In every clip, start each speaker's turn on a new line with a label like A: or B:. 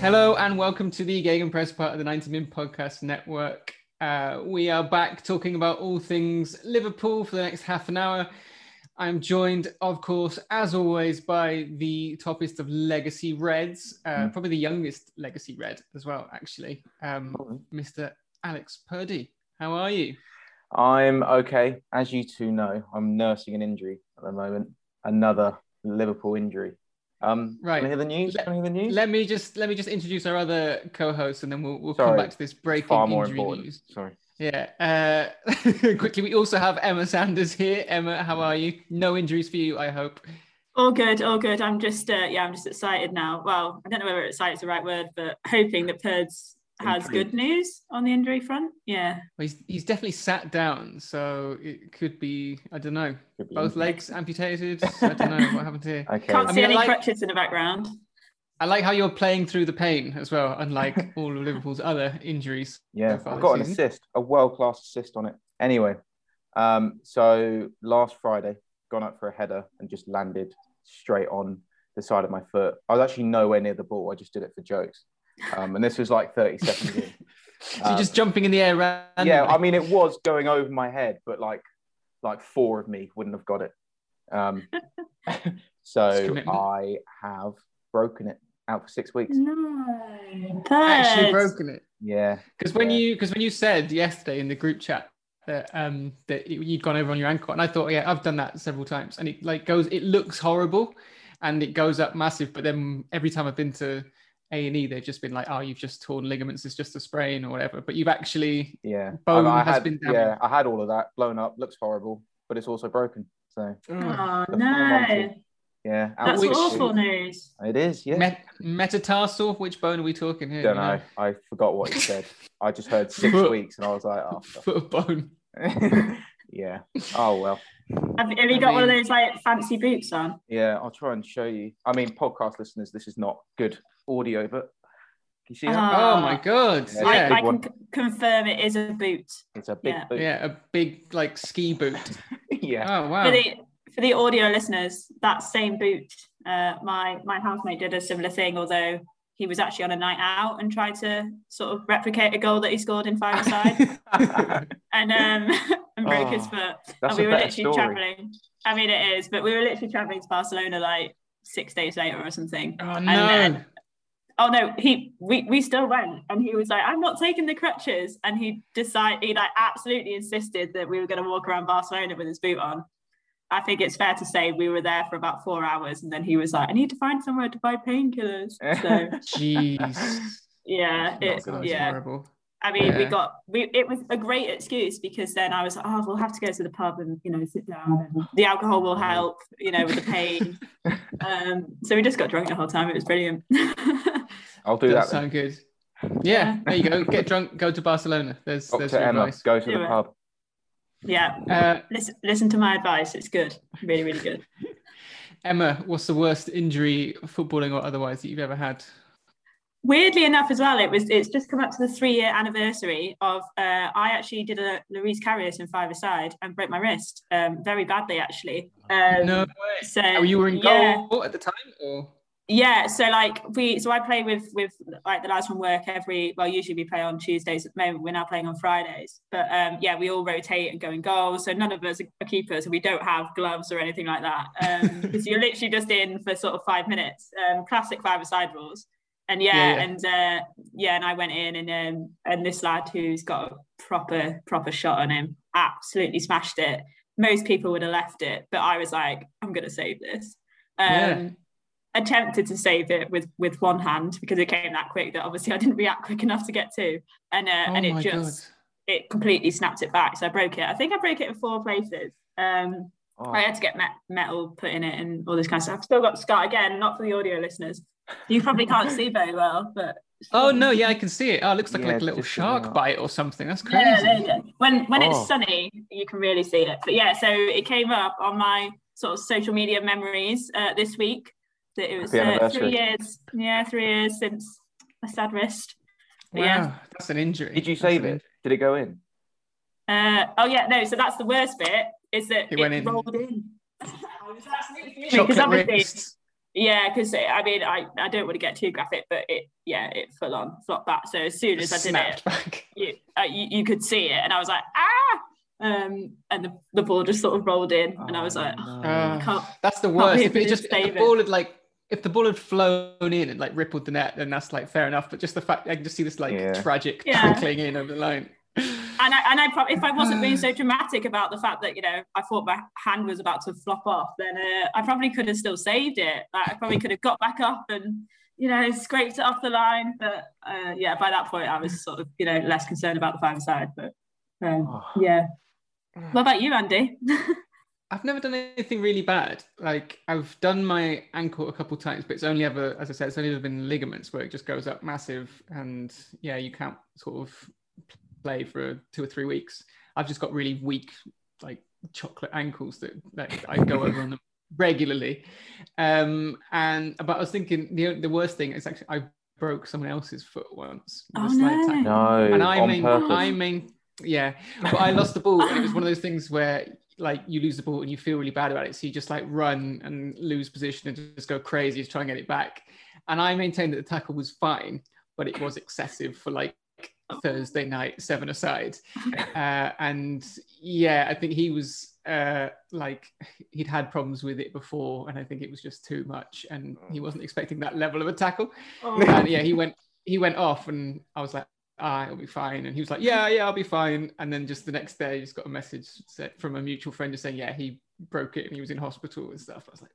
A: Hello and welcome to the Gegenpress part of the 90 Min Podcast Network. Uh, we are back talking about all things Liverpool for the next half an hour. I'm joined, of course, as always, by the toppest of legacy Reds, uh,
B: Mm.
A: probably the youngest legacy Red as well, actually, um. Mr. Alex Purdy. How are you?
B: I'm okay. As you two know, I'm nursing an injury at the moment. Another Liverpool injury. Um,
A: Right.
B: Want to hear the news?
A: Let-
B: Want hear the news?
A: Let me just let me just introduce our other co-host, and then we'll, we'll come back to this breaking
B: Far more
A: injury
B: important.
A: news.
B: Sorry.
A: Yeah. Uh, quickly, we also have Emma Sanders here. Emma, how are you? No injuries for you, I hope.
C: All good, all good. I'm just, uh, yeah, I'm just excited now. Well, I don't know whether excited is the right word, but hoping that Purds has
B: Intrigued.
C: good news on the injury front. Yeah.
A: Well, he's, he's definitely sat down, so it could be, I don't know, both legs amputated. I don't know what happened here.
B: Okay.
C: Can't
A: I
C: see
A: mean,
C: any
A: like-
C: crutches in the background.
A: I like how you're playing through the pain as well, unlike all of Liverpool's other injuries.
B: Yeah,
A: so
B: I've got an
A: season.
B: assist, a world class assist on it. Anyway, um, so last Friday, gone up for a header and just landed straight on the side of my foot. I was actually nowhere near the ball. I just did it for jokes. Um, and this was like 30 seconds in.
A: So you're
B: Um,
A: just jumping in the air randomly.
B: yeah i mean it was going over my head but like like four of me wouldn't have got it um so i have broken it out for six weeks
C: No.
A: actually broken it.
B: yeah
A: Because when
B: Yeah.
A: you because when you said yesterday in the group chat that um that you'd gone over on your ankle, and I thought, yeah, I've done that several times, and it like goes, it looks horrible, and it goes up massive, but then every time I've been to A and E, they've just been like, oh, you've just torn ligaments, it's just a sprain or whatever, but you've actually
B: yeah
A: Bone
B: I, I
A: has
B: had,
A: been
B: yeah i had all of that blown up looks horrible but it's also broken so
C: Oh, no.
B: Yeah
C: That's
B: for six
C: awful news.
B: it is yeah
A: Met- metatarsal. Which bone are we talking here?
B: don't
A: you
B: know i forgot what he said i just heard six
A: Foot.
B: weeks and i was like oh
A: Foot bone.
B: yeah oh well
C: Have, have you
A: I
C: got one of those like fancy boots on?
B: Yeah, I'll try and show you. I mean, podcast listeners, this is not good audio, but can you see that?
C: Ah.
A: Oh my god!
B: Yeah,
C: I,
A: Yeah,
B: big
C: I can c- confirm it is a boot.
B: It's a big
C: yeah.
B: boot.
A: yeah, a big like ski boot.
B: yeah.
A: Oh wow!
C: For the for the audio listeners, that same boot, uh, my my housemate did a similar thing, although he was actually on a night out and tried to sort of replicate a goal that he scored in five aside and um and broke his
B: Oh,
C: foot.
B: That's
C: and we were literally
B: story.
C: traveling. I mean, it is, but we were literally traveling to Barcelona like six days later or something.
A: oh
C: And
A: no!
C: Then- oh no, he we, we still went, and he was like, "I'm not taking the crutches," and he decided he like absolutely insisted that we were going to walk around Barcelona with his boot on. I think it's fair to say we were there for about four hours, and then he was like, "I need to find somewhere to buy painkillers." So
A: Jeez.
C: yeah,
B: Not
C: it, yeah.
A: horrible.
C: I mean, we got we. It was a great excuse because then I was like, oh, we'll have to go to the pub and you know sit down. And the alcohol will help, you know, with the pain. um, so we just got drunk the whole time. It was brilliant.
B: I'll do
A: Does
B: that. Then.
A: sound good. Yeah, there you go. Get drunk, go to Barcelona. There's there's
B: Dr.
A: your
B: Emma,
A: advice.
B: go to
C: Do
B: the
C: it.
B: pub.
C: yeah,
A: Uh,
C: listen, listen to my advice. It's good, really, really good.
A: Emma, what's the worst injury, footballing or otherwise, that you've ever had?
C: Weirdly enough, as well, it was. It's just come up to the three-year anniversary of. Uh, I actually did a Loris Karius in five-a-side and broke my wrist, um, very badly actually. Um,
A: no way.
C: So
A: Oh, you were in
C: yeah.
A: goal at the time, or
C: Yeah, so like we, so I play with with like the lads from work every. Well, usually we play on Tuesdays. At the moment, we're now playing on Fridays. But um, yeah, we all rotate and go in goals. So none of us are keepers, and we don't have gloves or anything like that. Um, because you're literally just in for sort of five minutes. Um, classic five-a-side rules. And yeah,
A: Yeah, yeah.
C: and uh, yeah, and I went in and um, and this lad who's got a proper proper shot on him, absolutely smashed it. Most people would have left it, but I was like, I'm gonna save this. Um,
A: Yeah.
C: Attempted to save it with with one hand because it came that quick that obviously I didn't react quick enough to get to, and uh,
A: oh
C: and it just it completely snapped it back. So I broke it. I think I broke it in four places. Um,
B: Oh,
C: I had to get met- metal put in it and all this kind of stuff. I've still got the scar again, not for the audio listeners. You probably can't see very well, but!
A: Oh no, yeah, I can see it. Oh, it looks like,
B: Yeah,
A: like a little shark
B: about-
A: bite or something. That's crazy.
C: Yeah, there you. When when
B: Oh.
C: it's sunny, you can really see it. But yeah, so it came up on my sort of social media memories uh, this week that it was uh, three years. Yeah, three years since a sad wrist. But
A: wow,
C: yeah.
A: that's an injury.
B: Did you
A: That's
B: save
A: an
B: it? Did it go in?
C: Uh, oh yeah, no. So that's the worst bit is that
A: It
C: it,
A: went in.
C: rolled in. I was absolutely
A: Chocolate
C: because obviously
A: wrists.
C: Yeah, because I mean, I, I don't want to get too graphic, but it yeah, it full on flopped back. So as soon as I did it,
A: back.
C: you, uh, you, you could see it, and I was like, ah, um, and the, the ball just sort of rolled in, and I was like, oh,
A: Uh,
C: I can't.
A: That's the worst.
C: believe
A: If it just
C: didn't
A: if the
C: it.
A: ball had like if the ball had flown in and like rippled the net, then that's like fair enough. But just the fact I can just see this like
B: Yeah.
A: tragic
C: Yeah.
A: trickling in over the line.
C: And I, and I probably, if I wasn't being so dramatic about the fact that you know I thought my hand was about to flop off, then uh, I probably could have still saved it. Like, I probably could have got back up and you know scraped it off the line. But uh, yeah, by that point I was sort of you know less concerned about the five side. But um,
B: Oh.
C: yeah. What about you, Andy?
A: I've never done anything really bad. Like I've done my ankle a couple times, but it's only ever, as I said, it's only ever been ligaments where it just goes up massive, and yeah, you can't sort of play for two or three weeks. I've just got really weak, like chocolate ankles that, that I go over on them regularly. Um, and but I was thinking the the worst thing is actually I broke someone else's foot once.
C: Oh, no.
A: tackle
B: No,
A: and I
B: on
A: mean,
B: purpose.
A: I mean, yeah, but I lost the ball, and it was one of those things where like you lose the ball and you feel really bad about it, so you just like run and lose position and just go crazy to try and get it back. And I maintained that the tackle was fine, but it was excessive for like Thursday night seven aside, uh, and yeah, I think he was uh, like he'd had problems with it before, and I think it was just too much, and he wasn't expecting that level of a tackle.
C: Oh,
A: and yeah, he went he went off, and I was like, ah, it'll be fine. And he was like, yeah, yeah, I'll be fine. And then just the next day, he just got a message sa- from a mutual friend just saying, yeah, he broke it and he was in hospital and stuff. I was like,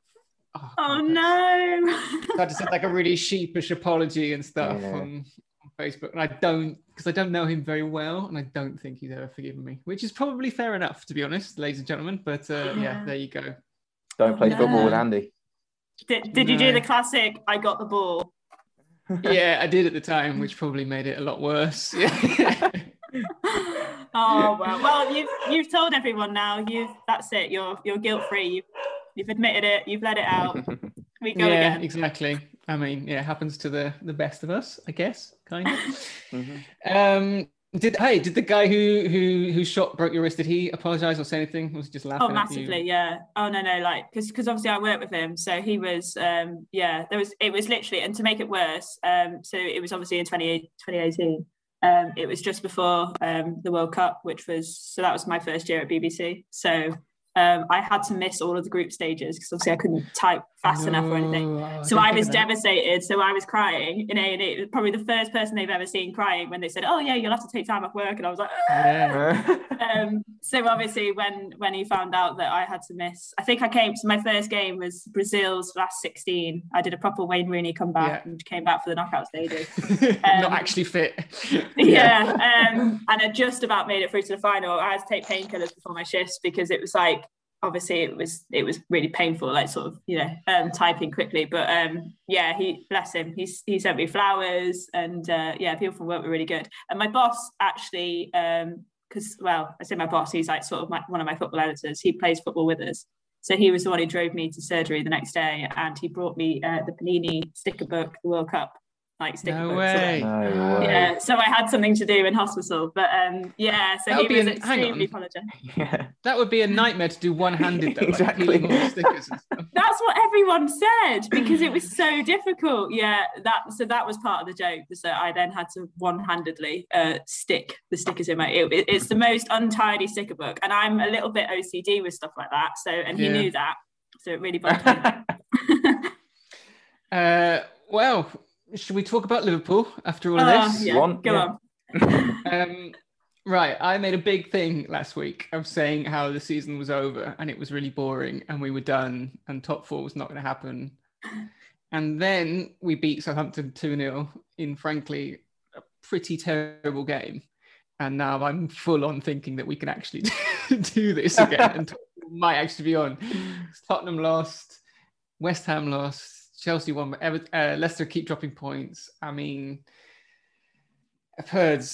A: oh,
C: oh
A: God.
C: no.
A: So I had like a really sheepish apology and stuff
B: Yeah.
A: on, on Facebook, and I don't because I don't know him very well, and I don't think he's ever forgiven me, which is probably fair enough, to be honest, ladies and gentlemen. But uh, yeah,
C: Yeah.
A: there you go.
B: Don't play
C: No.
B: football with Andy.
C: Did, did you do the classic? I got the ball.
A: Yeah, I did at the time, which probably made it a lot worse. Yeah.
C: oh well, well you've you've told everyone now. You've that's it. You're you're guilt free. You've you've admitted it. You've let it out. We go
A: yeah,
C: again.
A: exactly. I mean, yeah, it happens to the the best of us, I guess, kind of.
B: Mhm.
A: um, did hey, did the guy who who who shot broke your wrist? Did he apologize or say anything? Was he just laughing?
C: Oh, massively, yeah. Oh no, no, like because because obviously I work with him, so he was, um, yeah. There was it was literally, and to make it worse, um, so it was obviously in 20, 2018. Um, it was just before um, the World Cup, which was so that was my first year at BBC. So um, I had to miss all of the group stages because obviously I couldn't type fast enough or anything.
A: No,
C: So I was devastated. So I was crying in A and E. Probably the first person they've ever seen crying when they said, "Oh yeah, you'll have to take time off work," and I was like, "Ah."
A: Yeah.
C: um, so obviously when when he found out that I had to miss, I think I came. So my first game was Brazil's last 16. I did a proper Wayne Rooney comeback
A: Yeah.
C: and came back for the knockout stages.
A: Not
C: Um,
A: actually fit.
C: yeah, um, and I just about made it through to the final. I had to take painkillers before my shifts because it was like obviously it was it was really painful, like sort of you know um, typing quickly. But um, yeah, he bless him. He he sent me flowers, and uh, yeah, people from work were really good. And my boss actually. Um, because well, I say my boss, he's like sort of my, one of my football editors. He plays football with us, so he was the one who drove me to surgery the next day, and he brought me uh, the Panini sticker book, the World Cup, like sticker
A: No
C: book. So
A: way.
B: No way.
C: yeah, so I had something to do in hospital, but um, yeah, so
A: That
C: he
A: would be
C: was
A: an-
C: extremely apologetic.
B: Yeah.
A: That would be a nightmare to do one-handed though.
B: Exactly.
A: Like peeling all the stickers and stuff.
C: That's what everyone said because it was so difficult. Yeah, that so that was part of the joke. So I then had to one-handedly uh, stick the stickers in my. It, it- it's the most untidy sticker book, and I'm a little bit OCD with stuff like that. So and he
A: Yeah.
C: knew that, so it really bugged me.
A: Uh, well, should we talk about Liverpool after all of
C: Oh,
A: this?
C: yeah,
B: One-
C: go
B: yeah.
C: on.
A: Um, right, I made a big thing last week of saying how the season was over and it was really boring and we were done and top four was not going to happen. And then we beat Southampton 2 0 in, frankly, a pretty terrible game. And now I'm full on thinking that we can actually do this again and might actually be on. Tottenham lost, West Ham lost, Chelsea won, but Ever- uh, Leicester keep dropping points. I mean, I've heard.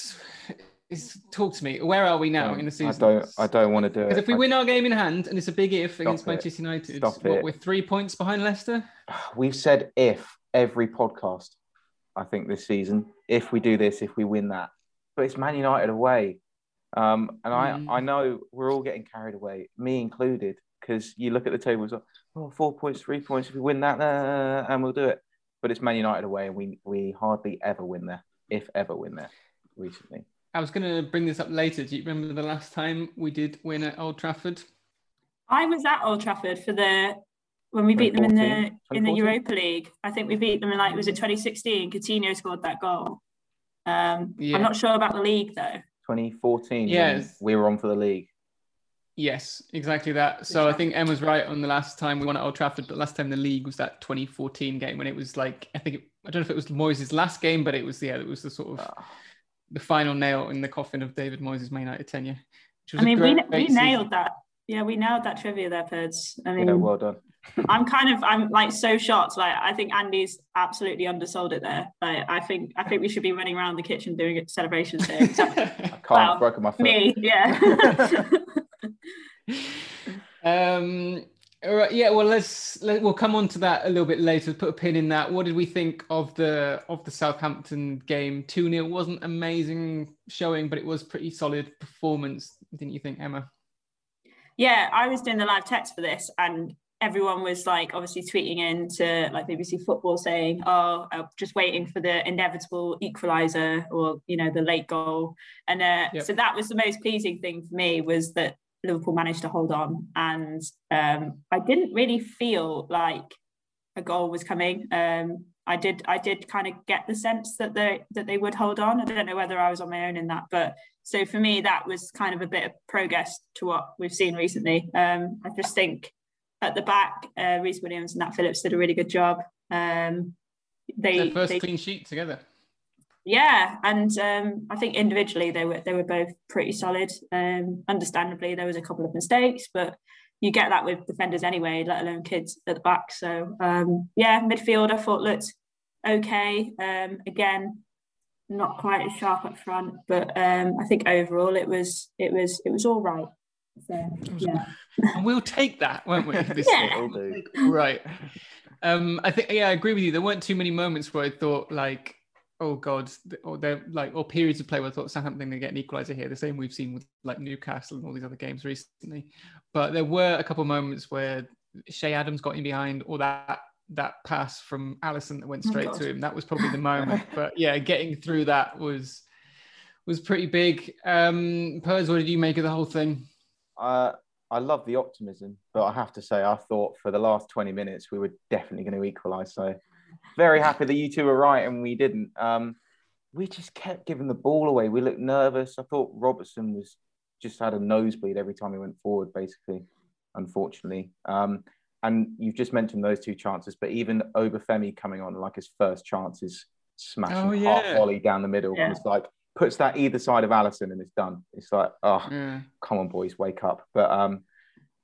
A: Talk to me. Where are we now in the season?
B: I don't. I don't want to do it.
A: Because if we
B: I-
A: win our game in hand, and it's a big if against
B: it.
A: Manchester United,
B: Stop
A: what
B: it.
A: we're three points behind Leicester.
B: we've said if every podcast. I think this season, if we do this, if we win that, but it's Man United away. Um, and
A: Mm.
B: I, I know we're all getting carried away, me included, because you look at the table, it's like, oh, four points, three points. If we win that, uh, and we'll do it. But it's Man United away, and we we hardly ever win there, if ever win there, recently.
A: I was going to bring this up later. Do you remember the last time we did win at Old Trafford?
C: I was at Old Trafford for the when we beat them in the in the Europa League. I think we beat them in like was it 2016? Coutinho scored that goal. Um,
A: Yeah.
C: I'm not sure about the league though.
B: 2014, when
A: Yes.
B: we were on for the league.
A: Yes, exactly that. So I think Emma's right on the last time we won at Old Trafford, but last time in the league was that 2014 game when it was like I think it, I don't know if it was Moyes' last game, but it was yeah, it was the sort of
B: Ah.
A: the final nail in the coffin of David Moyes' Man United tenure. which was
C: I
A: a
C: mean, we, we
A: season.
C: nailed that. Yeah, we nailed that trivia there, Peds. I mean,
B: Yeah, well done.
C: I'm kind of I'm like so shocked. Like I think Andy's absolutely undersold it there. Like I think I think we should be running around the kitchen doing celebrations here.
B: I can't,
C: Well,
B: broken my foot.
C: me, yeah.
A: um all right yeah well let's let, we'll come on to that a little bit later put a pin in that what did we think of the of the southampton game 2-0 wasn't amazing showing but it was pretty solid performance didn't you think emma
C: yeah, I was doing the live text for this, and everyone was like, obviously tweeting in to like BBC Football saying, "Oh, uh, just waiting for the inevitable equaliser or you know the late goal." And uh,
A: Yep.
C: so that was the most pleasing thing for me was that Liverpool managed to hold on, and um, I didn't really feel like a goal was coming. Um, I did, I did kind of get the sense that they that they would hold on. I don't know whether I was on my own in that, but so for me, that was kind of a bit of progress to what we've seen recently. Um, I just think at the back, uh, Rhys Williams and Nat Phillips did a really good job. Um, they,
A: their first
C: they-
A: clean sheet together
C: yeah, and um, I think individually they were they were both pretty solid. Um, understandably, there was a couple of mistakes, but you get that with defenders anyway, let alone kids at the back. So um, yeah, midfield I thought looked okay. Um, again, not quite as sharp up front, but um, I think overall it was it was it was all right. So yeah,
A: and we'll take that won't we this
C: Yeah.
B: It'll do.
A: right um i think yeah i agree with you there weren't too many moments where i thought like oh god or they're like or periods of play where i thought southampton going to get an equalizer here the same we've seen with like newcastle and all these other games recently but there were a couple of moments where Che Adams got in behind or that that pass from Alisson that went
C: Oh,
A: straight
C: God.
A: to him that was probably the moment but yeah getting through that was was pretty big um Pers, what did you make of the whole thing
B: Uh, I love the optimism, but I have to say, I thought for the last 20 minutes we were definitely going to equalise. So very happy that you two were right and we didn't. Um, we just kept giving the ball away. We looked nervous. I thought Robertson was just had a nosebleed every time he went forward, basically, unfortunately. Um, and you've just mentioned those two chances, but even Obafemi coming on like his first chance is smashing
A: Oh,
B: half
A: yeah.
B: volley down the middle.
C: Yeah.
B: It's like puts that either side of Alisson and it's done. It's like, oh,
A: yeah
B: come on boys wake up but um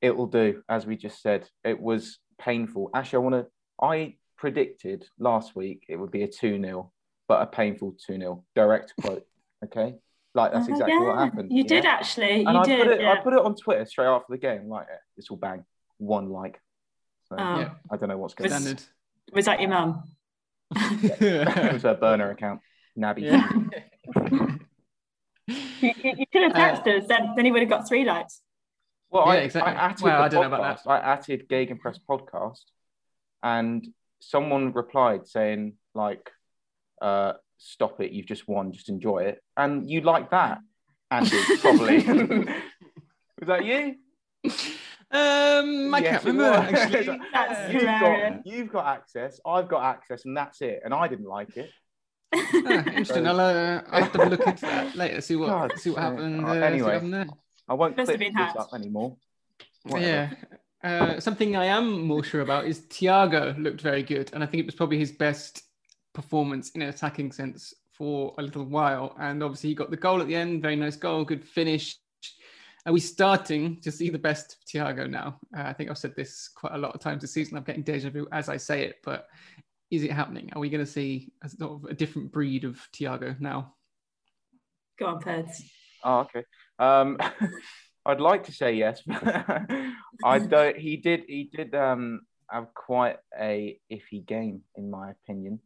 B: it will do as we just said it was painful actually i want to i predicted last week it would be a 2-0 but a painful 2-0 direct quote okay like that's
C: Oh,
B: exactly what
C: yeah,
B: happened
C: You
B: yeah?
C: did actually.
B: and
C: you
B: I
C: did.
B: put it
C: yeah.
B: I put it on Twitter straight after the game like this will bang one like so
C: Oh.
A: Yeah.
B: I don't know what's going on
A: standard
C: Was that your mum?
B: it was her burner account Nabby
A: yeah
C: You, you, you have
A: Uh,
C: texted us, then, then he would have got three likes.
B: Well,
A: Yeah,
B: I,
A: exactly.
B: I added
A: Well,
B: the
A: I don't know about
B: podcast. I added Gegenpress podcast, and someone replied saying like, uh, "Stop it! You've just won. Just enjoy it." And you like that, Andy? Probably. Was that you?
A: Um, I
B: Yes,
A: can't remember actually.
C: That's
B: You've got, you've got access. I've got access, and that's it. And I didn't like it.
A: Ah, interesting. I'll, uh, I'll have to look into that later. See what
B: God,
A: see what happened.
B: Uh,
A: see
B: anyway.
A: what happened there.
B: I won't
C: Must
B: clip
C: have
B: this
C: been hacked.
B: up anymore.
A: Yeah. Uh, something I am more sure about is Thiago looked very good, and I think it was probably his best performance in an attacking sense for a little while. And obviously, he got the goal at the end. Very nice goal, good finish. Are we starting to see the best of Thiago now? Uh, I think I've said this quite a lot of times this season. I'm getting deja vu as I say it, but is it happening? Are we going to see a sort of a different breed of Thiago now?
C: Go on, Peds.
B: Oh, okay. Um, I'd like to say yes, but I don't. He did. He did um, have quite a iffy game, in my opinion.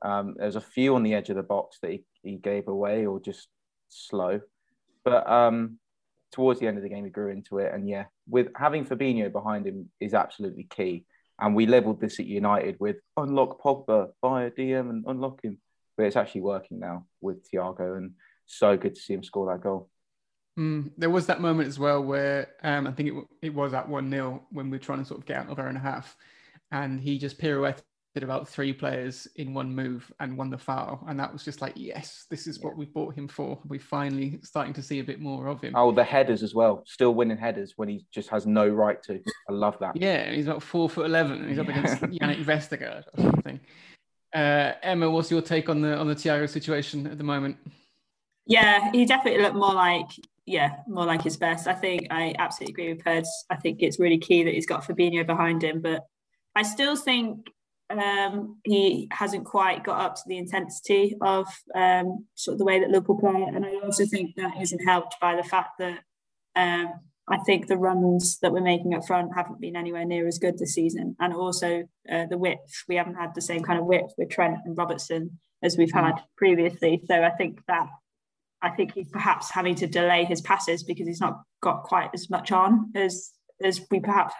B: Um, there's a few on the edge of the box that he, he gave away, or just slow. But um, towards the end of the game, he grew into it, and yeah, with having Fabinho behind him is absolutely key. And we levelled this at United with unlock Pogba via DM and unlock him, but it's actually working now with Thiago, and so good to see him score that goal.
A: Mm, there was that moment as well where um, I think it, it was at 1 0 when we were trying to sort of get out of our own half. And he just pirouetted about three players in one move and won the foul. And that was just like, yes, this is what we bought him for. We're finally starting to see a bit more of him.
B: Oh, the headers as well. Still winning headers when he just has no right to. I love that.
A: Yeah, he's about four foot 11 and he's up against Jannik Vestergaard or something. Uh, Emma, what's your take on the on the Thiago situation at the moment?
C: Yeah, he definitely looked more like yeah, more like his best. I think I absolutely agree with Peds. I think it's really key that he's got Fabinho behind him, but I still think um, he hasn't quite got up to the intensity of um, sort of the way that Liverpool play. And I also think that isn't helped by the fact that um, I think the runs that we're making up front haven't been anywhere near as good this season. And also uh, the width, we haven't had the same kind of width with Trent and Robertson as we've had previously. So I think that I think he's perhaps having to delay his passes because he's not got quite as much on as as we perhaps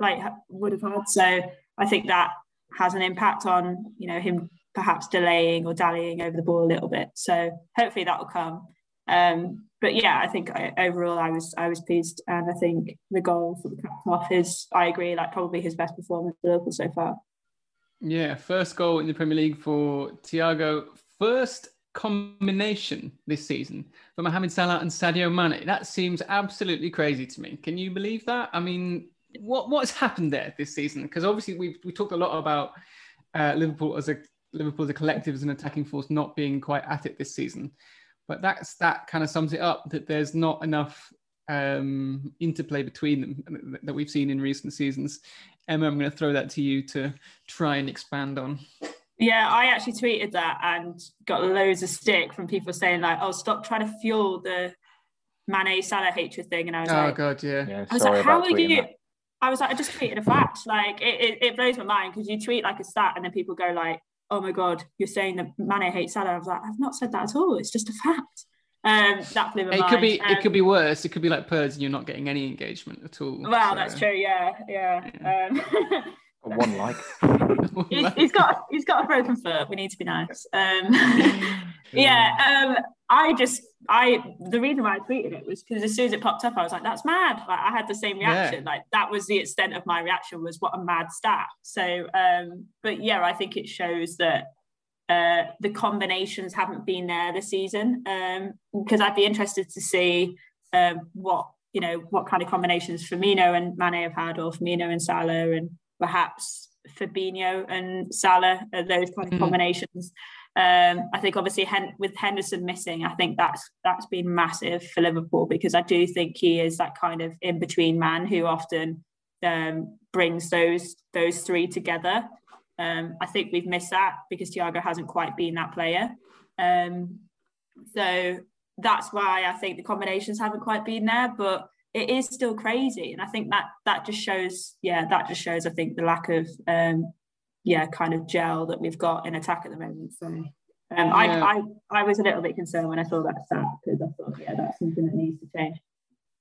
C: like would have had. So I think that has an impact on you know him perhaps delaying or dallying over the ball a little bit. So hopefully that will come. Um, but yeah, I think I, overall I was I was pleased, and I think the goal for the captain off is I agree like probably his best performance for Liverpool so far.
A: Yeah, first goal in the Premier League for Thiago. First combination this season for Mohamed Salah and Sadio Mane. That seems absolutely crazy to me. Can you believe that? I mean, what what's happened there this season? Because obviously we we talked a lot about uh, Liverpool as a Liverpool as a collective as an attacking force not being quite at it this season, but that's that kind of sums it up that there's not enough um, interplay between them that we've seen in recent seasons. Emma, I'm going to throw that to you to try and expand on.
C: Yeah, I actually tweeted that and got loads of stick from people saying like, "Oh, stop trying to fuel the Mane Salah hatred thing." And I was
A: oh,
C: like, "Oh
A: God, yeah. yeah
C: I was like, "How are you?" That. I was like, I just tweeted a fact. Like, it, it, it blows my mind because you tweet like a stat and then people go like, "Oh my God, you're saying that Mane hates Salah." I was like, I've not said that at all. It's just a fact. Um, that blew my
A: it
C: mind.
A: could be
C: um,
A: it could be worse. It could be like Purds and you're not getting any engagement at all.
C: Well, so. that's true. Yeah, yeah. yeah. Um,
B: one like.
C: he's, he's got he's got a broken foot. We need to be nice. Um, yeah. Um, I just I the reason why I tweeted it was because as soon as it popped up, I was like, "That's mad!" Like I had the same reaction. Yeah. Like that was the extent of my reaction. Was what a mad stat. So, um, but yeah, I think it shows that uh, the combinations haven't been there this season. Because um, I'd be interested to see um, what you know what kind of combinations Firmino and Mane have had, or Firmino and Salah, and perhaps Fabinho and Salah, those kind of mm-hmm. combinations. Um, I think obviously Hen- with Henderson missing, I think that's that's been massive for Liverpool because I do think he is that kind of in between man who often um, brings those those three together. Um, I think we've missed that because Thiago hasn't quite been that player. Um, so that's why I think the combinations haven't quite been there. But it is still crazy and i think that that just shows yeah that just shows i think the lack of um yeah kind of gel that we've got in attack at the moment so um, yeah. I, I i was a little bit concerned when i saw that stat because i thought yeah that's something that needs to change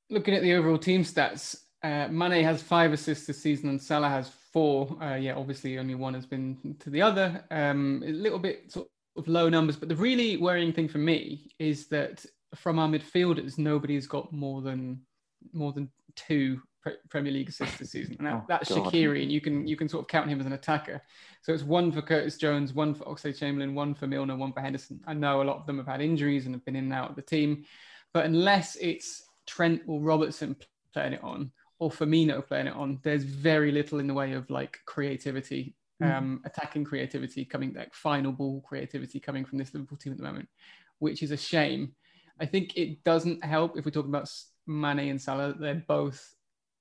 A: looking at the overall team stats uh, Mane has five assists this season and Salah has four. Uh, yeah, obviously only one has been to the other. Um, a little bit sort of low numbers, but the really worrying thing for me is that from our midfielders, nobody's got more than more than two Premier League assists this season, that, oh, that's God. Shaqiri, and you can you can sort of count him as an attacker. So it's one for Curtis Jones, one for Oxlade Chamberlain, one for Milner, one for Henderson. I know a lot of them have had injuries and have been in and out of the team, but unless it's Trent or Robertson playing it on, or Firmino playing it on, there's very little in the way of like creativity, mm. um, attacking creativity coming, like final ball creativity coming from this Liverpool team at the moment, which is a shame. I think it doesn't help if we're talking about Mane and Salah, they're both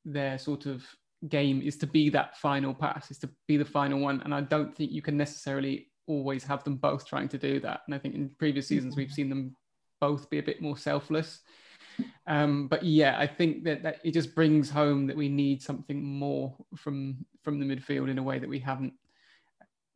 A: their sort of game is to be that final pass, is to be the final one. And I don't think you can necessarily always have them both trying to do that. And I think in previous seasons we've seen them both be a bit more selfless. Um, but yeah, I think that, that it just brings home that we need something more from from the midfield in a way that we haven't.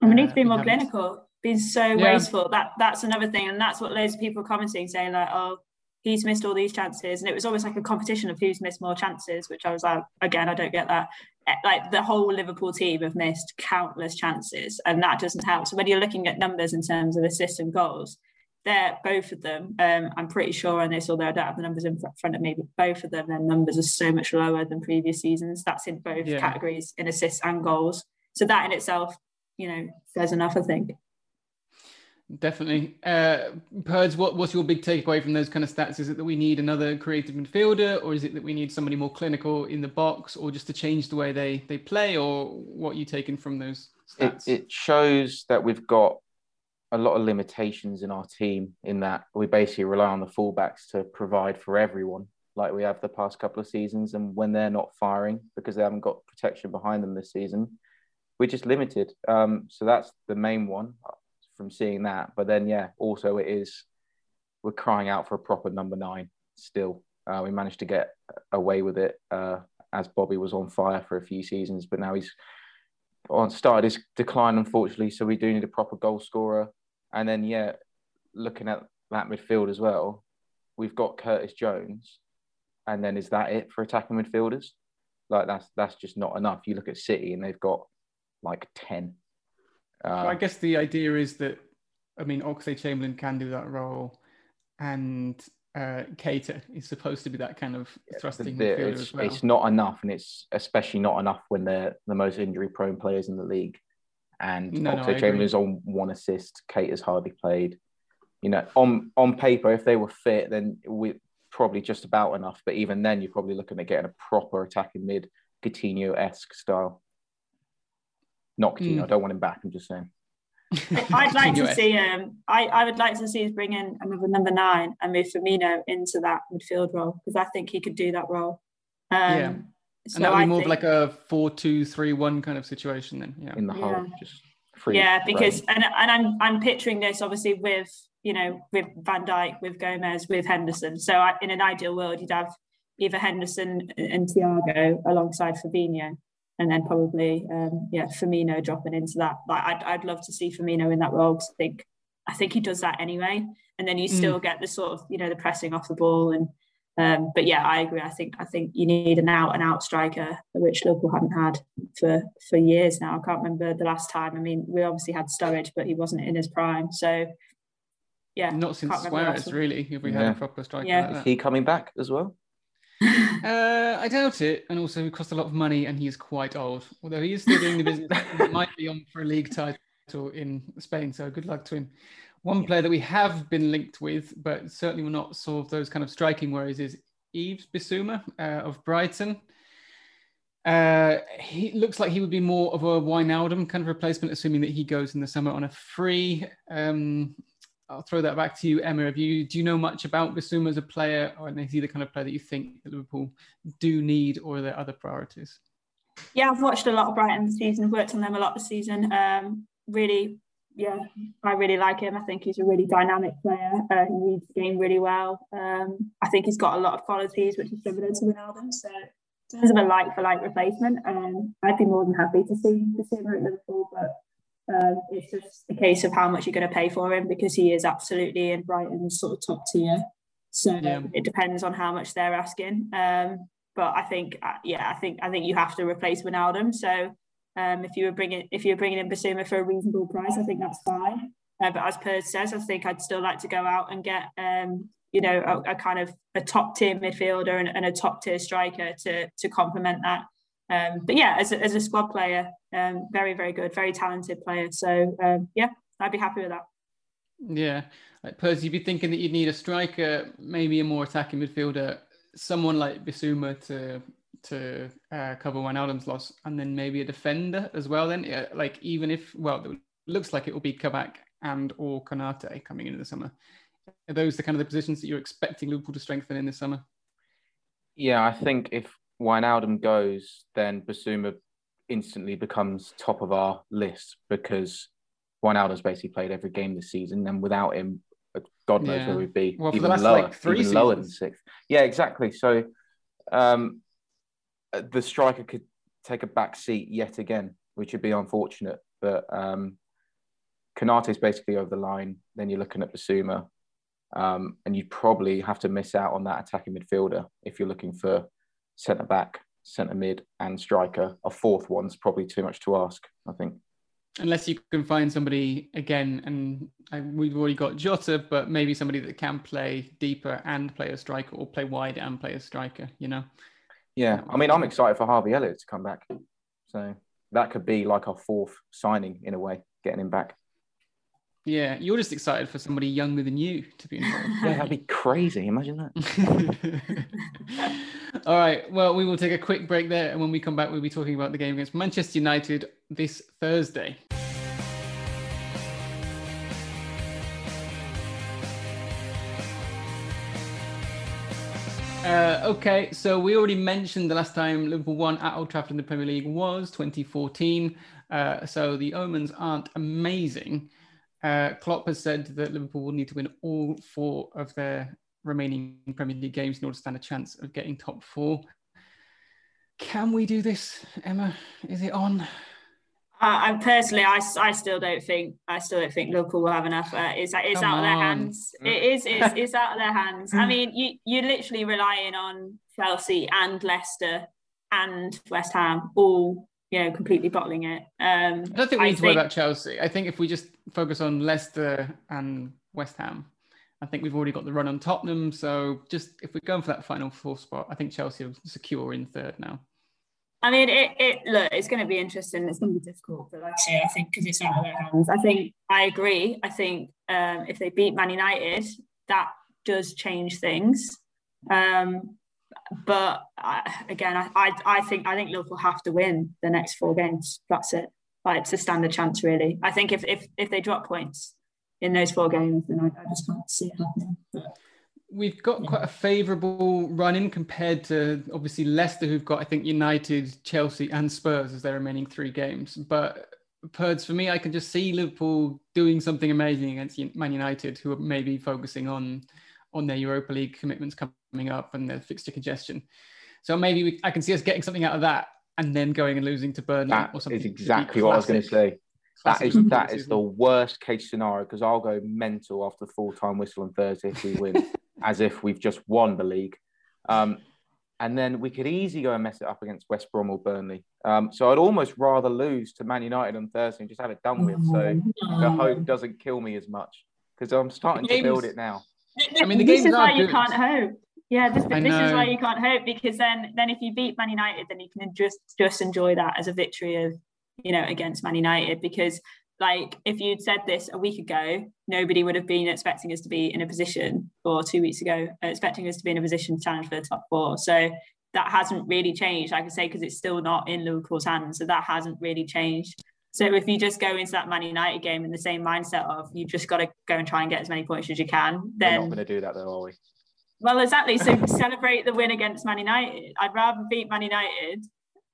C: And we need to be uh, more clinical. Being so yeah. wasteful. That that's another thing, and that's what loads of people are commenting, saying like, "Oh, he's missed all these chances, and it was almost like a competition of who's missed more chances, which I was like, again, I don't get that. Eh, like the whole Liverpool team have missed countless chances, and that doesn't help. So when you're looking at numbers in terms of assists and goals, they're both of them. Um, I'm pretty sure on this, although I don't have the numbers in front of me, but both of them, their numbers are so much lower than previous seasons. That's in both yeah. categories, in assists and goals. So that in itself, you know, says enough, I think.
A: Definitely. Uh, Purds, what, what's your big takeaway from those kind of stats? Is it that we need another creative midfielder, or is it that we need somebody more clinical in the box, or just to change the way they, they play, or what are you taking from those
B: stats? It, it shows that we've got a lot of limitations in our team in that we basically rely on the fullbacks to provide for everyone, like we have the past couple of seasons. And when they're not firing because they haven't got protection behind them this season, we're just limited. Um, so that's the main one from seeing that. But then, yeah, also it is we're crying out for a proper number nine still. Uh, we managed to get away with it uh, as Bobby was on fire for a few seasons, but now he's on started his decline, unfortunately. So we do need a proper goal scorer. And then, yeah, looking at that midfield as well, we've got Curtis Jones. And then is that it for attacking midfielders? Like that's that's just not enough. You look at City and they've got like ten
A: uh, I guess the idea is that, I mean, Oxlade Chamberlain can do that role, and uh, Keita is supposed to be that kind of thrusting the,
B: it's,
A: as well.
B: It's not enough, and it's especially not enough when they're the most injury-prone players in the league. And no, Oxlade no, Chamberlain's on one assist. Keita's hardly played. You know, on on paper, if they were fit, then we probably just about enough. But even then, you're probably looking at getting a proper attacking mid, Coutinho esque style. Not Coutinho. Mm. I don't want him back. I'm just saying.
C: I'd like to see um I, I would like to see us bring in another number nine and move Firmino into that midfield role because I think he could do that role. Um,
A: yeah. So and that would be more think, of like a four two three one kind of situation then. Yeah.
B: In the whole yeah. just
C: free. Yeah, because and and I'm I'm picturing this obviously with you know with Van Dijk, with Gomez, with Henderson. So I, in an ideal world, you'd have either Henderson and Thiago alongside Fabinho and then probably um, yeah Firmino dropping into that. Like I'd, I'd love to see Firmino in that role because I think I think he does that anyway. And then you mm. still mm. get the sort of you know the pressing off the ball and um, but yeah, I agree. I think I think you need an out and out striker, which Liverpool haven't had for for years now. I can't remember the last time. I mean, we obviously had Sturridge, but he wasn't in his prime. So yeah,
A: not since Suarez really. If we yeah. had a proper striker,
B: yeah. Like Is he coming back as well?
A: Uh, I doubt it. And also, it cost a lot of money and he's quite old. Although he is still doing the business, he might be on for a league title in Spain. So good luck to him. One player that we have been linked with, but certainly will not solve those kind of striking worries, is Yves Bissouma uh, of Brighton. Uh, he looks like he would be more of a Wijnaldum kind of replacement, assuming that he goes in the summer on a free. Um, I'll throw that back to you, Emma. Have you do you know much about Bissouma as a player, or is he the kind of player that you think that Liverpool do need, or are there other priorities?
C: Yeah, I've watched a lot of Brighton this season. Worked on them a lot this season. Um, really, yeah, I really like him. I think he's a really dynamic player. Uh, he reads the game really well. Um, I think he's got a lot of qualities which is similar to Wijnaldum. So, in terms of a like for like replacement, um, I'd be more than happy to see Bissouma at Liverpool, but um, it's just a case of how much you're going to pay for him because he is absolutely in Brighton's sort of top tier. So yeah. it depends on how much they're asking. Um, but I think, uh, yeah, I think I think you have to replace Wijnaldum. So um, if you were bringing if you're bringing in Bissouma for a reasonable price, I think that's fine. Uh, but as Per says, I think I'd still like to go out and get um, you know a, a, kind of a top tier midfielder and, and a top tier striker to to complement that. Um, but yeah, as a, as a squad player, um, very very good, very talented player. So um, yeah, I'd be happy with that.
A: Yeah, like Percy, you'd be thinking that you'd need a striker, maybe a more attacking midfielder, someone like Bissouma to to uh, cover Wijnaldum's loss, and then maybe a defender as well. Then, yeah, like even if well, it looks like it will be Kabak and or Konate coming into the summer. Are those the kind of the positions that you're expecting Liverpool to strengthen in the summer?
B: Yeah, I think if Wijnaldum goes, then Bissouma instantly becomes top of our list because Wijnaldum's basically played every game this season, and without him, God knows yeah. where we'd be.
A: Well, even lower, like even seasons. lower than
B: sixth. Yeah, exactly. So um, the striker could take a back seat yet again, which would be unfortunate. But um, is basically over the line. Then you're looking at Bissouma, Um, and you'd probably have to miss out on that attacking midfielder if you're looking for centre back, centre mid, and striker. A fourth one's probably too much to ask, I think.
A: Unless you can find somebody again, and I, we've already got Jota, but maybe somebody that can play deeper and play a striker, or play wide and play a striker. You know.
B: Yeah, I mean, I'm excited for Harvey Elliott to come back. So that could be like our fourth signing in a way, getting him back.
A: Yeah, you're just excited for somebody younger than you to be involved.
B: yeah, that'd be crazy. Imagine that.
A: All right. Well, we will take a quick break there, and when we come back, we'll be talking about the game against Manchester United this Thursday. Uh, okay, so we already mentioned the last time Liverpool won at Old Trafford in the Premier League was 2014. Uh, so the omens aren't amazing. Uh, Klopp has said that Liverpool will need to win all four of their remaining Premier League games in order to stand a chance of getting top four. Can we do this, Emma? Is it on?
C: I, I personally, I, I still don't think I still don't think Liverpool will have enough. Uh, it's it's Come out of their hands. It is it's, it's out of their hands. I mean, you you're literally relying on Chelsea and Leicester and West Ham all you know completely bottling it. Um,
A: I don't think we need to worry about Chelsea. I think if we just focus on Leicester and West Ham, I think we've already got the run on Tottenham. So just if we're going for that final four spot, I think Chelsea will secure in third now.
C: I mean, it, it look, it's going to be interesting. It's going to be difficult, but like I think because it's out of their hands. I think I agree. I think um, if they beat Man United, that does change things. Um, but I, again, I, I, I think I think Liverpool have to win the next four games. That's it. Like stand a chance, really. I think if if if they drop points in those four games, and I, I just can't see it happening. But,
A: we've got quite a favourable run in compared to obviously Leicester, who've got I think United, Chelsea, and Spurs as their remaining three games. But Perds, for me, I can just see Liverpool doing something amazing against Man United, who are maybe focusing on on their Europa League commitments coming up and their fixture congestion. So maybe we, I can see us getting something out of that and then going and losing to Burnley
B: that
A: or something.
B: Is exactly what I was going to say. That is that is the worst case scenario because I'll go mental after the full time whistle on Thursday if we win. as if we've just won the league. Um, and then we could easily go and mess it up against West Brom or Burnley. Um, so I'd almost rather lose to Man United on Thursday and just have it done with. So the hope doesn't kill me as much because I'm starting to build it now.
C: I mean, the this is why good. you can't hope. Yeah, this, this is why you can't hope because then, then if you beat Man United, then you can just just enjoy that as a victory of, you know, against Man United because like if you'd said this a week ago nobody would have been expecting us to be in a position or two weeks ago expecting us to be in a position to challenge for the top four. So that hasn't really changed i could say because it's still not in liverpool's hands so that hasn't really changed. So if you just go into that man united game in the same mindset of you just got to go and try and get as many points as you can then
B: we're not going to do that though are we?
C: Well exactly so celebrate the win against man united. I'd rather beat man united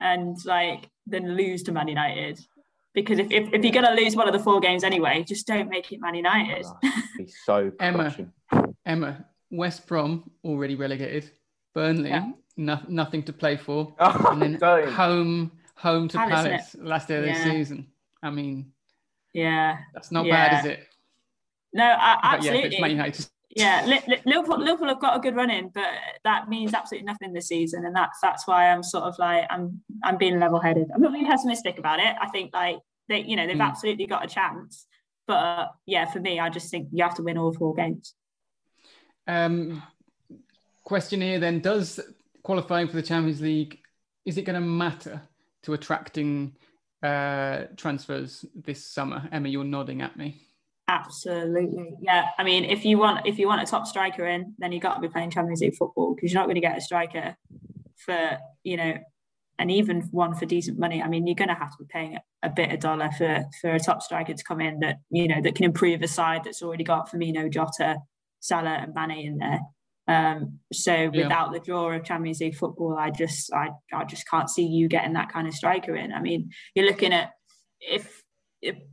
C: and like then lose to man united because if, if, if you're going to lose one of the four games anyway, just don't make it Man United.
B: Oh, so
A: Emma, Emma, West Brom already relegated. Burnley, yeah. no, nothing to play for, oh, and then don't. home home to Palace, Palace last day of yeah. the season. I mean,
C: yeah,
A: that's not yeah. bad, is it?
C: No, uh, absolutely.
A: yeah, Man United
C: yeah, Liverpool, Liverpool have got a good run in, but that means absolutely nothing this season, and that's that's why I'm sort of like I'm I'm being level headed. I'm not being pessimistic about it. I think like they you know they've mm. absolutely got a chance, but uh, yeah, for me, I just think you have to win all four games.
A: Um, question here then: Does qualifying for the Champions League is it going to matter to attracting uh, transfers this summer? Emma, you're nodding at me.
C: Absolutely, yeah. I mean, if you want if you want a top striker in, then you've got to be playing Champions League football because you're not going to get a striker for you know, and even one for decent money. I mean, you're going to have to be paying a bit of dollar for for a top striker to come in that you know that can improve a side that's already got Firmino, Jota, Salah, and Mane in there. Um, so yeah. without the draw of Champions League football, I just I I just can't see you getting that kind of striker in. I mean, you're looking at if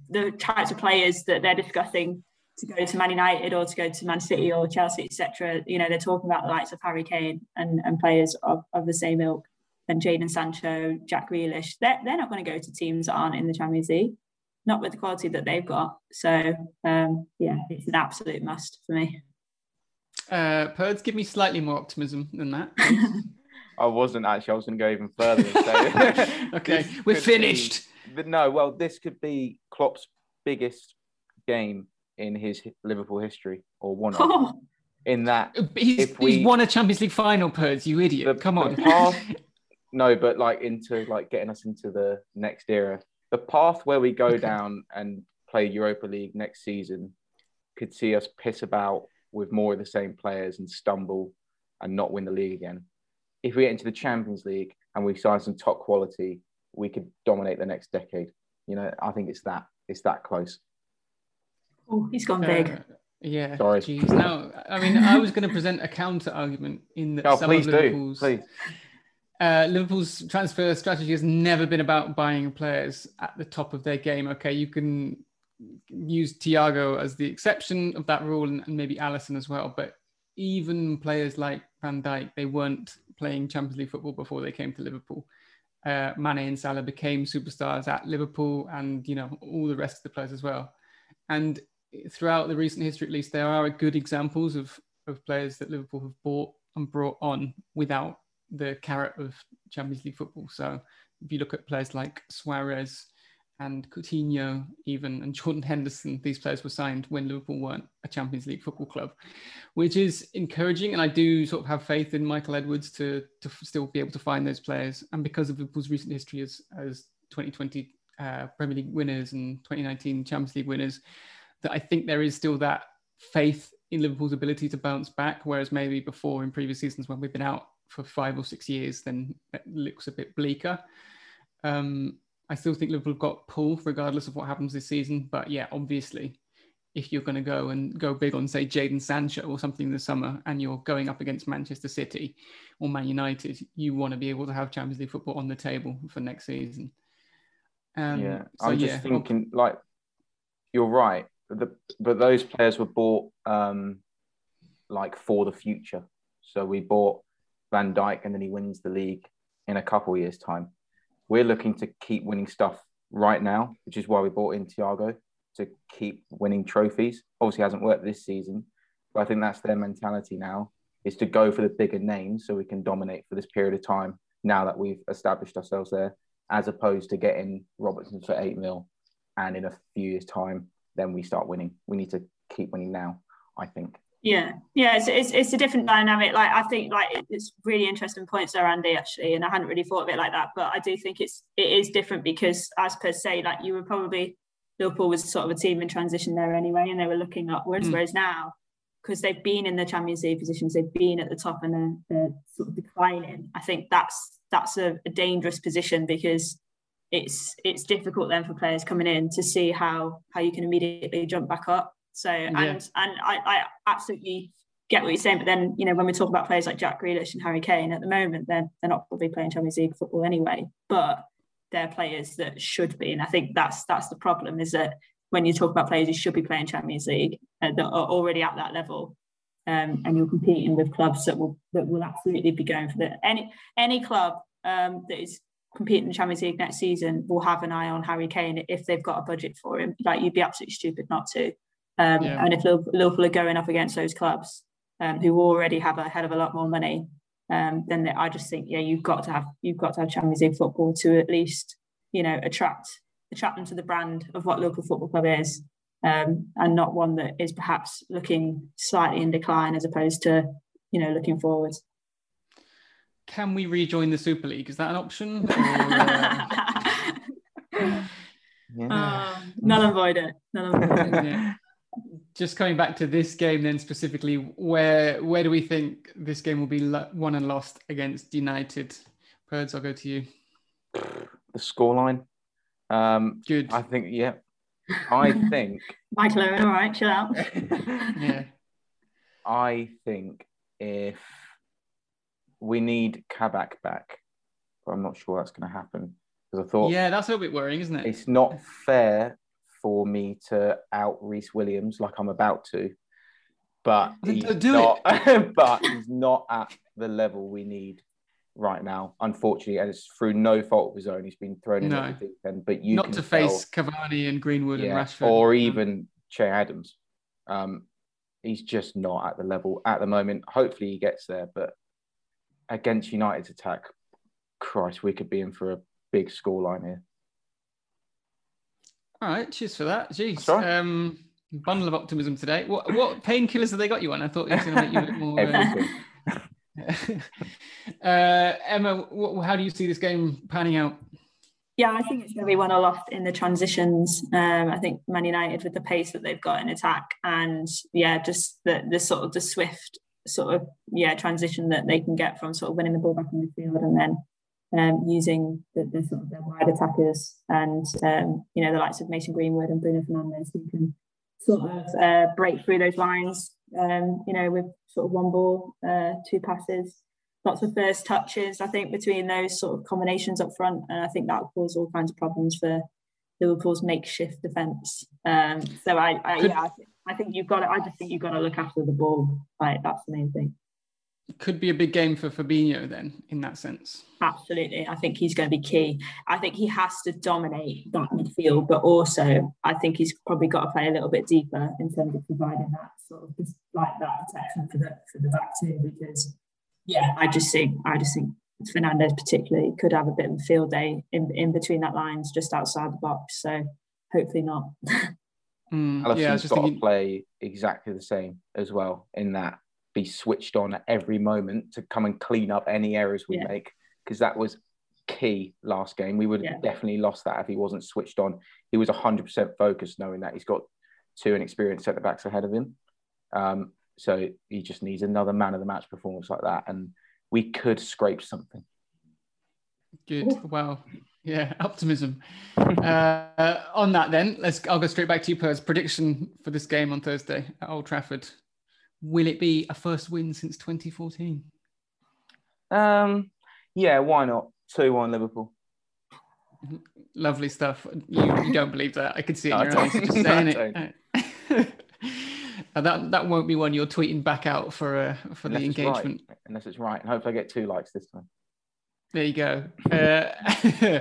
C: the types of players that they're discussing to go to Man United or to go to Man City or Chelsea, etc. You know, they're talking about the likes of Harry Kane and, and players of, of the same ilk and Jadon Sancho, Jack Grealish. They're, they're not going to go to teams that aren't in the Champions League, not with the quality that they've got. So, um, yeah, it's an absolute must for me.
A: Uh, Purds, give me slightly more optimism than that.
B: I wasn't actually. I was going to go even further and say.
A: okay, we're finished.
B: be- but no, well, this could be Klopp's biggest game in his Liverpool history, or one of.
C: Oh,
B: In that,
A: He's,
B: If we-
A: he's won a Champions League final, Purds, you idiot.
B: The-
A: Come on.
B: path- no, but like into like getting us into the next era. The path where we go
A: Okay.
B: down and play Europa League next season could see us piss about with more of the same players and stumble and not win the league again. If we get into the Champions League and we sign some top quality, we could dominate the next decade. You know, I think it's that it's that close.
C: oh, he's gone big.
A: Uh, yeah.
B: Sorry.
A: Jeez. Now, I mean, I was going to present a counter argument in that
B: Oh,
A: some
B: please
A: of
B: do, please.
A: Uh, Liverpool's transfer strategy has never been about buying players at the top of their game. Okay, you can use Thiago as the exception of that rule, and, and maybe Alisson as well. But even players like Van Dijk, they weren't playing Champions League football before they came to Liverpool. Uh, Mane and Salah became superstars at Liverpool, and you know all the rest of the players as well. And throughout the recent history, at least, there are good examples of of players that Liverpool have bought and brought on without the carrot of Champions League football. So if you look at players like Suarez and Coutinho, even and Jordan Henderson, these players were signed when Liverpool weren't a Champions League football club, which is encouraging. And I do sort of have faith in Michael Edwards to to still be able to find those players. And because of Liverpool's recent history as as 2020 uh, Premier League winners and 2019 Champions League winners, that I think there is still that faith in Liverpool's ability to bounce back. Whereas maybe before in previous seasons when we've been out for five or six years, then it looks a bit bleaker. Um, I still think Liverpool have got pull regardless of what happens this season. But yeah, obviously, if you're going to go and go big on, say, Jadon Sancho or something this summer, and you're going up against Manchester City or Man United, you want to be able to have Champions League football on the table for next season. Um,
B: yeah,
A: so
B: I'm just
A: yeah,
B: thinking like you're right, but, the, but those players were bought um, like for the future. So we bought Van Dijk, and then he wins the league in a couple years' time. We're looking to keep winning stuff right now, which is why we bought in Thiago to keep winning trophies. Obviously, hasn't worked this season, but I think that's their mentality now is to go for the bigger names so we can dominate for this period of time. Now that we've established ourselves there, as opposed to getting Robertson for eight mil, and in a few years' time, then we start winning. We need to keep winning now. I think.
C: Yeah, yeah, it's, it's it's a different dynamic. Like I think like it's really interesting points there, Andy. Actually, and I hadn't really thought of it like that, but I do think it's it is different because as per se, like you were probably Liverpool was sort of a team in transition there anyway, and they were looking upwards.
A: Mm.
C: Whereas now, because they've been in the Champions League positions, they've been at the top and they're, they're sort of declining. I think that's that's a, a dangerous position because it's it's difficult then for players coming in to see how how you can immediately jump back up. So and
A: Yeah.
C: and I, I absolutely get what you're saying, but then you know when we talk about players like Jack Grealish and Harry Kane at the moment, they're they're not probably playing Champions League football anyway, but they're players that should be, and I think that's that's the problem is that when you talk about players who should be playing Champions League uh, that are already at that level, um, and you're competing with clubs that will that will absolutely be going for the any any club um, that is competing in the Champions League next season will have an eye on Harry Kane if they've got a budget for him. Like you'd be absolutely stupid not to. Um,
A: Yeah.
C: And if Liverpool Liverpool are going up against those clubs um, who already have a hell of a lot more money, um, then they, I just think yeah, you've got to have you've got to have Champions League football to at least you know attract attract them to the brand of what local Football Club is, um, and not one that is perhaps looking slightly in decline as opposed to you know looking forwards.
A: Can we rejoin the Super League? Is that an option? Or, uh,
B: Yeah.
C: Null and void it. Null and void it.
A: Yeah. Just coming back to this game, then specifically, where where do we think this game will be lo- won and lost against United? Purds, I'll go to you.
B: the scoreline. Um,
A: Good.
B: I think, yeah. I think,
C: Michael Owen, all right, chill out.
A: yeah.
B: I think if we need Kabak back, but I'm not sure that's going to happen because I thought
A: Yeah, that's a little bit worrying, isn't it?
B: it's not fair for me to out Rhys Williams like I'm about to, but he's
A: do
B: but he's not at the level we need right now, unfortunately, and it's through no fault of his own. He's been thrown in
A: No.
B: at the deep end, but you
A: Not to
B: tell-
A: face Cavani and Greenwood
B: yeah,
A: and Rashford.
B: or even Che Adams. Um, he's just not at the level at the moment. Hopefully, he gets there, but against United's attack, Christ, we could be in for a big scoreline here.
A: All right, cheers for that. Jeez.
B: right.
A: Um, bundle of optimism today. What what painkillers have they got you on? I thought it was going to make you a bit more. Uh,
B: Everything.
A: uh, Emma, what, how do you see this game panning out?
C: Yeah, I think it's going to be one aloft in the transitions. Um, I think Man United with the pace that they've got in attack, and yeah, just the the sort of the swift sort of yeah transition that they can get from sort of winning the ball back in the field and then um, using the, the sort of their wide attackers and um, you know the likes of Mason Greenwood and Bruno Fernandes who can sort of uh, break through those lines. Um, you know, with sort of one ball, uh, two passes, lots of first touches. I think between those sort of combinations up front, and I think that will cause all kinds of problems for Liverpool's makeshift defence. Um, so I, I yeah, I, think, I think you've got to. I just think you've got to look after the ball. Like that's the main thing.
A: Could be a big game for Fabinho then, in that sense.
C: Absolutely. I think he's going to be key. I think he has to dominate that midfield, but also I think he's probably got to play a little bit deeper in terms of providing that sort of just like that protection for the for the back two. Because yeah, I just think I just think Fernandes particularly could have a bit of a field day in, in between that lines just outside the box. So hopefully not.
A: Mm,
B: Alisson's
A: yeah, I
B: got
A: thinking.
B: to play exactly the same as well in that be switched on at every moment to come and clean up any errors we
C: Yeah.
B: make because that was key last game. We would have
C: Yeah.
B: definitely lost that if he wasn't switched on. He was 100% focused knowing that he's got two inexperienced centre backs ahead of him. Um, so he just needs another man of the match performance like that. And we could scrape something.
A: Good. well, Yeah, optimism. uh, on that, then let's. I'll go straight back to you, Purds. Prediction for this game on Thursday at Old Trafford. Will it be a first win since 2014?
B: Um, yeah, why not? 2 1 Liverpool.
A: Lovely stuff. You, you don't believe that? I could see it
B: No,
A: in
B: I
A: your eyes. You're
B: don't.
A: just
B: No,
A: saying it. Uh, that that won't be one you're tweeting back out for uh, for the
B: Unless it's
A: engagement.
B: Right. Unless it's right. And hopefully I get two likes this time.
A: There you go. Uh,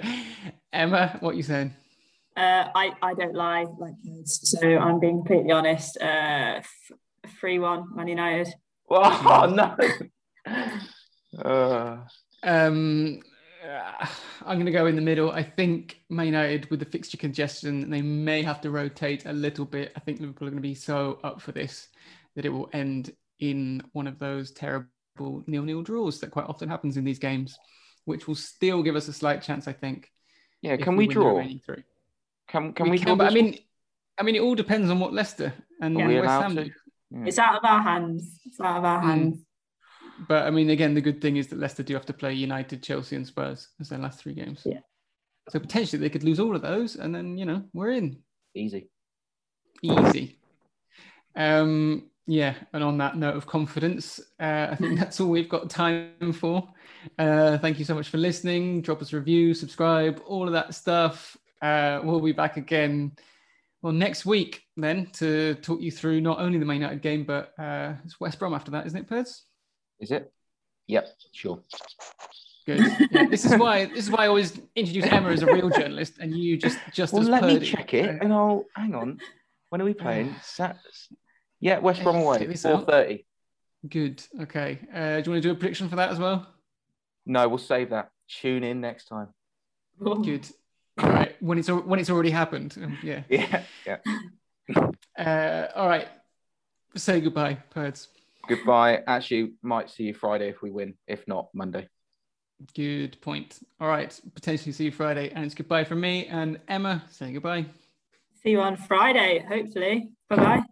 A: Emma, what you saying?
C: Uh, I, I don't lie, like so I'm being completely honest. Uh, three one Man United.
B: Oh, no. Uh,
A: Um, I'm going to go in the middle. I think Man United, with the fixture congestion, they may have to rotate a little bit. I think Liverpool are going to be so up for this that it will end in one of those terrible nil-nil draws that quite often happens in these games, which will still give us a slight chance, I think.
B: yeah, can we,
A: win the
B: draw?
A: three.
B: Can can
A: we,
B: we,
A: can,
B: draw?
A: but I mean, I mean, it all depends on what Leicester and?
C: Yeah.
A: West Ham do.
B: Yeah.
C: It's out of our hands. It's out of our
A: Mm.
C: hands.
A: But I mean, again, the good thing is that Leicester do have to play United, Chelsea, and Spurs as their last three games.
C: Yeah.
A: So potentially they could lose all of those, and then you know we're in
B: Easy.
A: easy. Um, yeah, and on that note of confidence, uh, I think that's all we've got time for. Uh, thank you so much for listening. Drop us a review, subscribe, all of that stuff. Uh, we'll be back again. Well, next week then to talk you through not only the Man United game, but uh, it's West Brom after that, isn't it, Purds?
B: Is it? Yep, sure.
A: Good. Yeah, this is why this is why I always introduce Emma as a real journalist, and you just just
B: Well,
A: as
B: let me check it, and I'll hang on. When are we playing? Sat- yeah, West Brom away, four thirty.
A: Good. Okay. Uh, do you want to do a prediction for that as well?
B: No, we'll save that. Tune in next time.
A: Good. All right. When it's al- when it's already happened. Um, yeah.
B: Yeah, yeah.
A: Uh, all right. Say goodbye, Purds
B: Goodbye. Actually, might see you Friday if we win. If not, Monday.
A: Good point. All right. Potentially see you Friday, and it's goodbye from me and Emma. Say goodbye.
C: See you on Friday, hopefully. Bye bye.